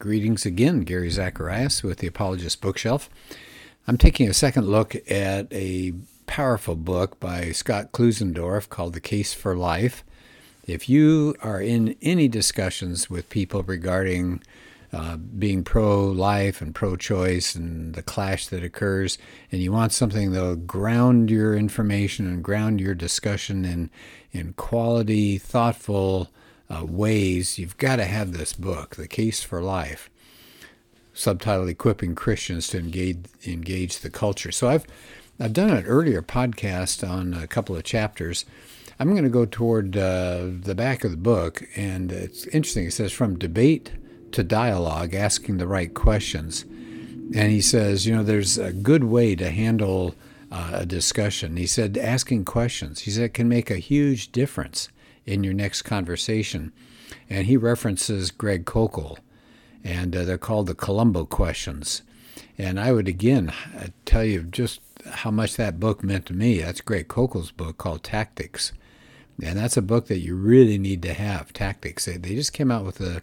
Greetings again, Gary Zacharias with the Apologist Bookshelf. I'm taking a second look at a powerful book by Scott Klusendorf called The Case for Life. If you are in any discussions with people regarding uh, being pro life and pro choice and the clash that occurs, and you want something that'll ground your information and ground your discussion in, in quality, thoughtful, uh, ways, you've got to have this book, The Case for Life, subtitled Equipping Christians to Engage, Engage the Culture. So I've, I've done an earlier podcast on a couple of chapters. I'm going to go toward uh, the back of the book, and it's interesting. It says, From debate to dialogue, asking the right questions. And he says, you know, there's a good way to handle uh, a discussion. He said, asking questions. He said it can make a huge difference in your next conversation. And he references Greg Koukl, and uh, they're called the Columbo questions. And I would again tell you just how much that book meant to me. That's Greg Koukl's book called Tactics. And that's a book that you really need to have, Tactics. They, they just came out with a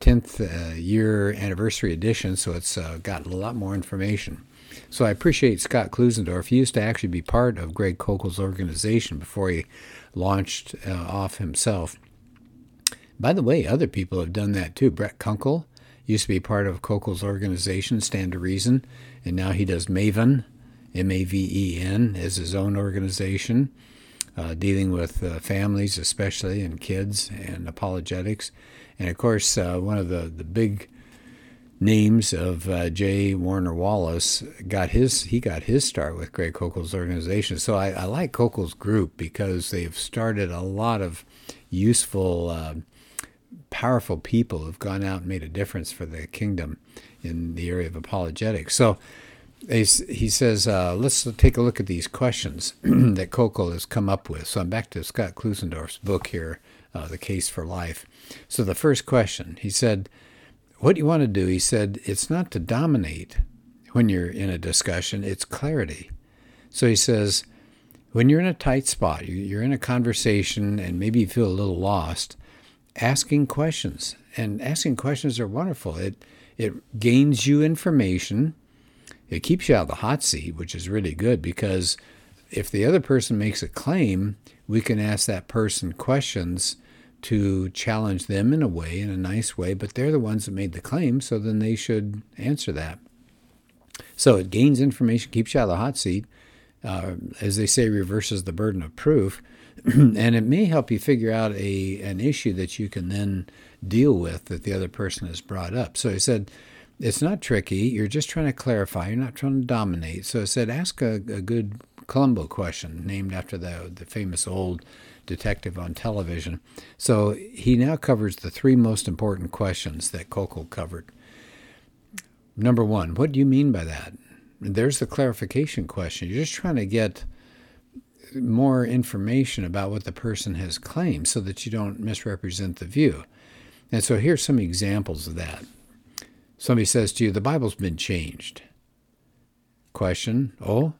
10th uh, year anniversary edition, so it's uh, got a lot more information. So I appreciate Scott Klusendorf. He used to actually be part of Greg Koukl's organization before he launched uh, off himself. By the way, other people have done that too. Brett Kunkle used to be part of Koukl's organization, Stand to Reason, and now he does Maven, M A V E N, as his own organization, uh, dealing with uh, families, especially, and kids, and apologetics. And of course, uh, one of the, the big names of uh, J. Warner Wallace got his he got his start with Greg Koukl's organization. So I, I like Koukl's group because they've started a lot of useful, uh, powerful people who've gone out and made a difference for the kingdom in the area of apologetics. So he says, uh, let's take a look at these questions that Koukl has come up with. So I'm back to Scott Klusendorf's book here, uh, The Case for Life. So the first question, he said, what you want to do, he said, it's not to dominate when you're in a discussion, it's clarity. So he says, when you're in a tight spot, you're in a conversation and maybe you feel a little lost, asking questions. And asking questions are wonderful. It it gains you information. It keeps you out of the hot seat, which is really good because if the other person makes a claim, we can ask that person questions to challenge them in a way, in a nice way, but they're the ones that made the claim, so then they should answer that. So it gains information, keeps you out of the hot seat, uh, as they say, reverses the burden of proof, and it may help you figure out a an issue that you can then deal with that the other person has brought up. So he said, it's not tricky. You're just trying to clarify. You're not trying to dominate. So I said, ask a, a good Columbo question named after the the famous old detective on television. So he now covers the three most important questions that Koukl covered. Number one, what do you mean by that? There's the clarification question. You're just trying to get more information about what the person has claimed so that you don't misrepresent the view. And so here's some examples of that. Somebody says to you, the Bible's been changed. Question, oh,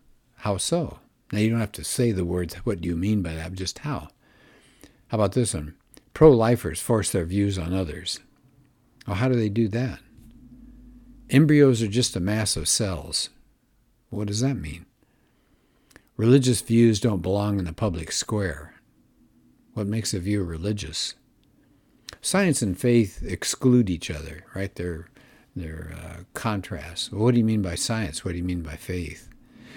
how so? Now, you don't have to say the words, what do you mean by that, just how. How about this one? Pro lifers force their views on others. Well, how do they do that? Embryos are just a mass of cells. What does that mean? Religious views don't belong in the public square. What makes a view religious? Science and faith exclude each other, right? They're, they're uh, contrasts. Well, what do you mean by science? What do you mean by faith?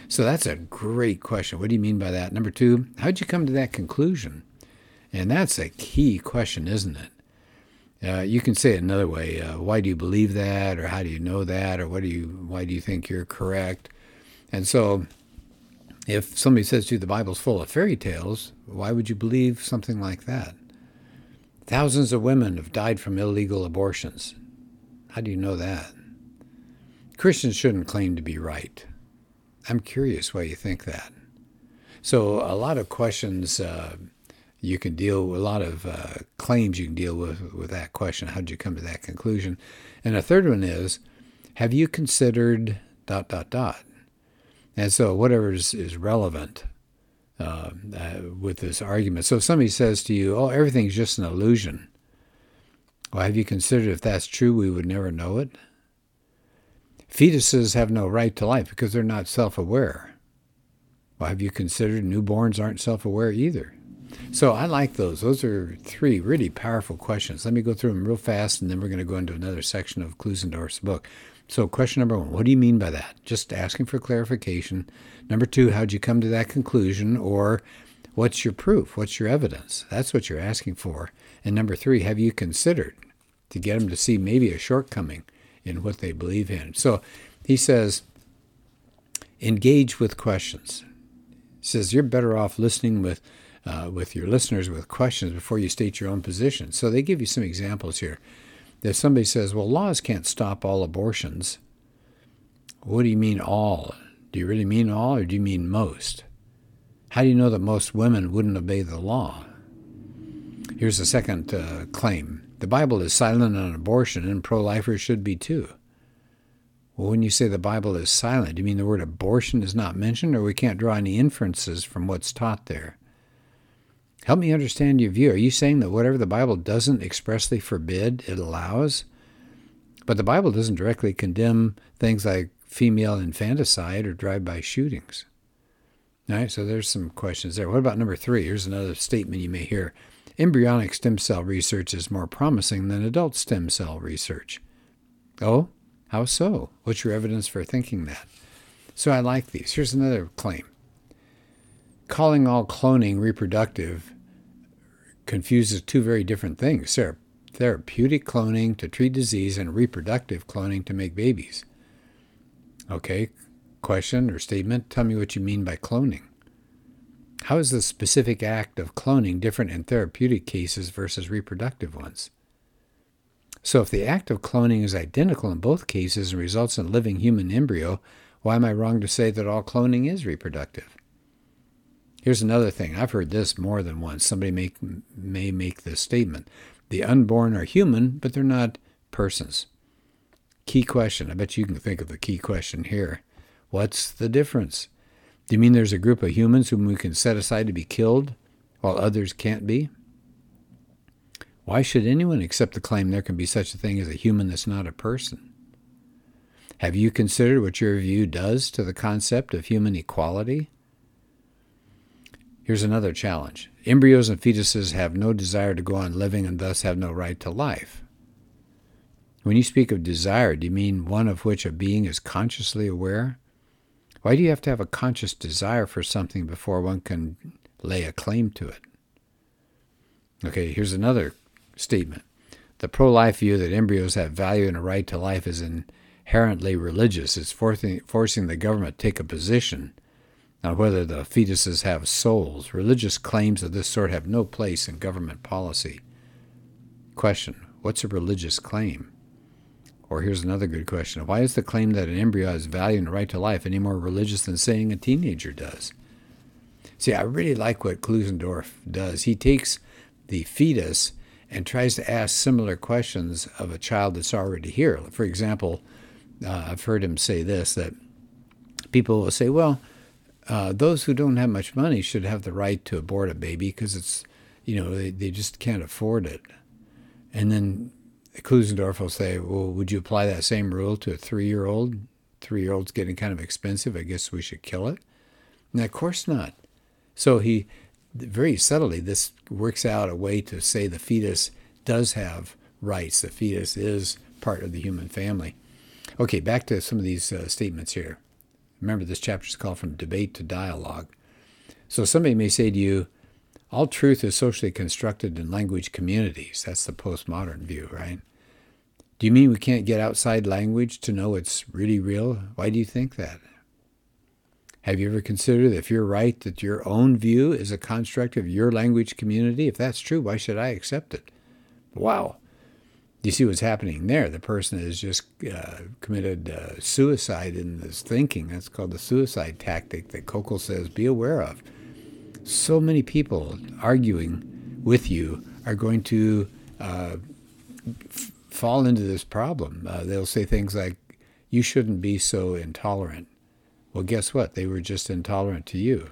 So that's a great question. What do you mean by that? Number two, how'd you come to that conclusion? And that's a key question, isn't it? Uh, you can say it another way. Uh, why do you believe that, or how do you know that, or what do you? Why do you think you're correct? And so, if somebody says to you the Bible's full of fairy tales, why would you believe something like that? Thousands of women have died from illegal abortions. How do you know that? Christians shouldn't claim to be right. I'm curious why you think that. So, a lot of questions. Uh, you can deal with a lot of uh, claims you can deal with with that question. How did you come to that conclusion? And a third one is, have you considered dot dot dot? And so whatever is, is relevant uh, uh, with this argument. So if somebody says to you, "Oh, everything's just an illusion," Well, have you considered if that's true, we would never know it? Fetuses have no right to life because they're not self aware. Well, have you considered newborns aren't self aware either? So I like those. Those are three really powerful questions. Let me go through them real fast, and then we're going to go into another section of Klusendorf's book. So, question number one What do you mean by that? Just asking for clarification. Number two, how'd you come to that conclusion? Or what's your proof? What's your evidence? That's what you're asking for. And number three, have you considered to get them to see maybe a shortcoming in what they believe in? So, he says, engage with questions. He says, you're better off listening with uh, with your listeners with questions before you state your own position. So they give you some examples here. If somebody says, well, laws can't stop all abortions, what do you mean all? Do you really mean all or do you mean most? How do you know that most women wouldn't obey the law? Here's the second uh, claim the Bible is silent on abortion, and pro lifers should be too. Well, when you say the Bible is silent, do you mean the word abortion is not mentioned, or we can't draw any inferences from what's taught there? Help me understand your view. Are you saying that whatever the Bible doesn't expressly forbid, it allows? But the Bible doesn't directly condemn things like female infanticide or drive-by shootings. All right, so there's some questions there. What about number three? Here's another statement you may hear. Embryonic stem cell research is more promising than adult stem cell research. Oh, how so? What's your evidence for thinking that? So I like these. Here's another claim. Calling all cloning reproductive confuses two very different things therapeutic cloning to treat disease and reproductive cloning to make babies. Okay, question or statement tell me what you mean by cloning. How is the specific act of cloning different in therapeutic cases versus reproductive ones? So, if the act of cloning is identical in both cases and results in living human embryo, why am I wrong to say that all cloning is reproductive? Here's another thing. I've heard this more than once. Somebody may make this statement. The unborn are human, but they're not persons. Key question. I bet you can think of the key question here. What's the difference? Do you mean there's a group of humans whom we can set aside to be killed while others can't be? Why should anyone accept the claim there can be such a thing as a human that's not a person? Have you considered what your view does to the concept of human equality? Here's another challenge embryos and fetuses have no desire to go on living and thus have no right to life. When you speak of desire, do you mean one of which a being is consciously aware? Why do you have to have a conscious desire for something before one can lay a claim to it? Okay, here's another statement. The pro life view that embryos have value and a right to life is inherently religious. It's forcing, forcing the government to take a position on whether the fetuses have souls. Religious claims of this sort have no place in government policy. Question What's a religious claim? Or here's another good question Why is the claim that an embryo has value and a right to life any more religious than saying a teenager does? See, I really like what Klusendorf does. He takes the fetus and tries to ask similar questions of a child that's already here. For example, uh, I've heard him say this that people will say, well, uh, those who don't have much money should have the right to abort a baby because it's, you know, they, they just can't afford it. And then Klusendorf will say, well, would you apply that same rule to a three year old? Three year old's getting kind of expensive. I guess we should kill it. And of course not. So he, very subtly, this works out a way to say the fetus does have rights. The fetus is part of the human family. Okay, back to some of these uh, statements here. Remember, this chapter is called From Debate to Dialogue. So somebody may say to you, all truth is socially constructed in language communities. That's the postmodern view, right? Do you mean we can't get outside language to know it's really real? Why do you think that? Have you ever considered if you're right that your own view is a construct of your language community? If that's true, why should I accept it? Wow you see what's happening there. The person has just uh, committed uh, suicide in this thinking. That's called the suicide tactic that Koukl says be aware of. So many people arguing with you are going to uh, f- fall into this problem. Uh, they'll say things like, you shouldn't be so intolerant. Well, guess what? They were just intolerant to you.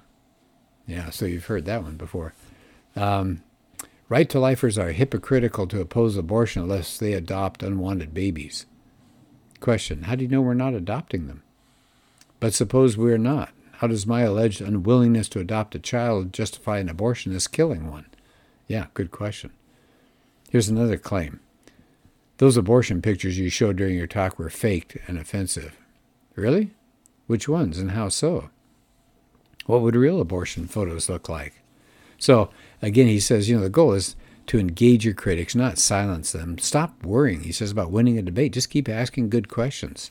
Yeah, so you've heard that one before. Um, Right to lifers are hypocritical to oppose abortion unless they adopt unwanted babies. Question How do you know we're not adopting them? But suppose we're not. How does my alleged unwillingness to adopt a child justify an abortionist killing one? Yeah, good question. Here's another claim. Those abortion pictures you showed during your talk were faked and offensive. Really? Which ones and how so? What would real abortion photos look like? So, again, he says, you know, the goal is to engage your critics, not silence them. Stop worrying, he says, about winning a debate. Just keep asking good questions.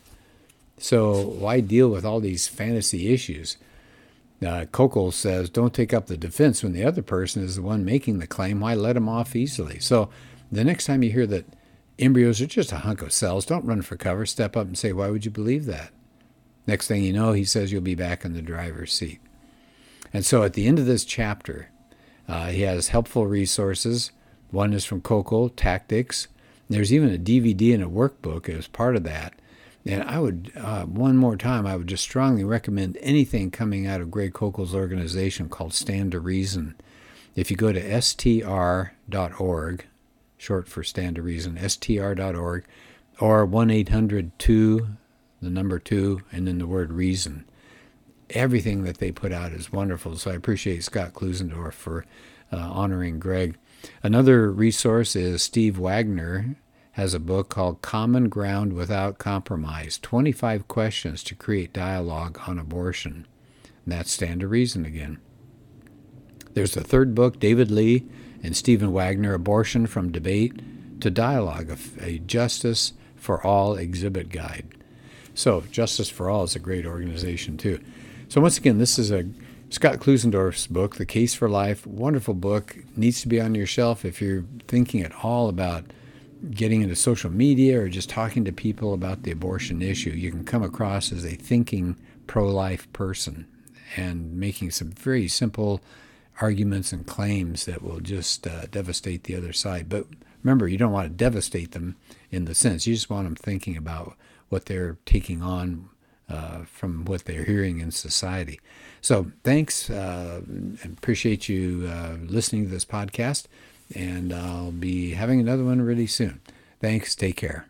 So, why deal with all these fantasy issues? Uh, says, don't take up the defense when the other person is the one making the claim. Why let them off easily? So, the next time you hear that embryos are just a hunk of cells, don't run for cover. Step up and say, why would you believe that? Next thing you know, he says you'll be back in the driver's seat. And so at the end of this chapter, uh, he has helpful resources. One is from Koukl, Tactics. There's even a DVD and a workbook as part of that. And I would, uh, one more time, I would just strongly recommend anything coming out of Greg Koukl's organization called Stand to Reason. If you go to str.org, short for Stand to Reason, str.org, or 1 800 2, the number 2, and then the word reason everything that they put out is wonderful. So I appreciate Scott Klusendorf for uh, honoring Greg. Another resource is Steve Wagner has a book called Common Ground Without Compromise 25 Questions to Create Dialogue on Abortion. And that's Stand to Reason again. There's a third book, David Lee and Stephen Wagner Abortion from Debate to Dialogue, a Justice for All exhibit guide. So, Justice for All is a great organization, too. So once again, this is a Scott Klusendorf's book, The Case for Life. Wonderful book. Needs to be on your shelf if you're thinking at all about getting into social media or just talking to people about the abortion issue. You can come across as a thinking pro life person and making some very simple arguments and claims that will just uh, devastate the other side. But remember, you don't want to devastate them in the sense, you just want them thinking about what they're taking on uh, from what they're hearing in society. So thanks. Uh, appreciate you uh, listening to this podcast, and I'll be having another one really soon. Thanks. Take care.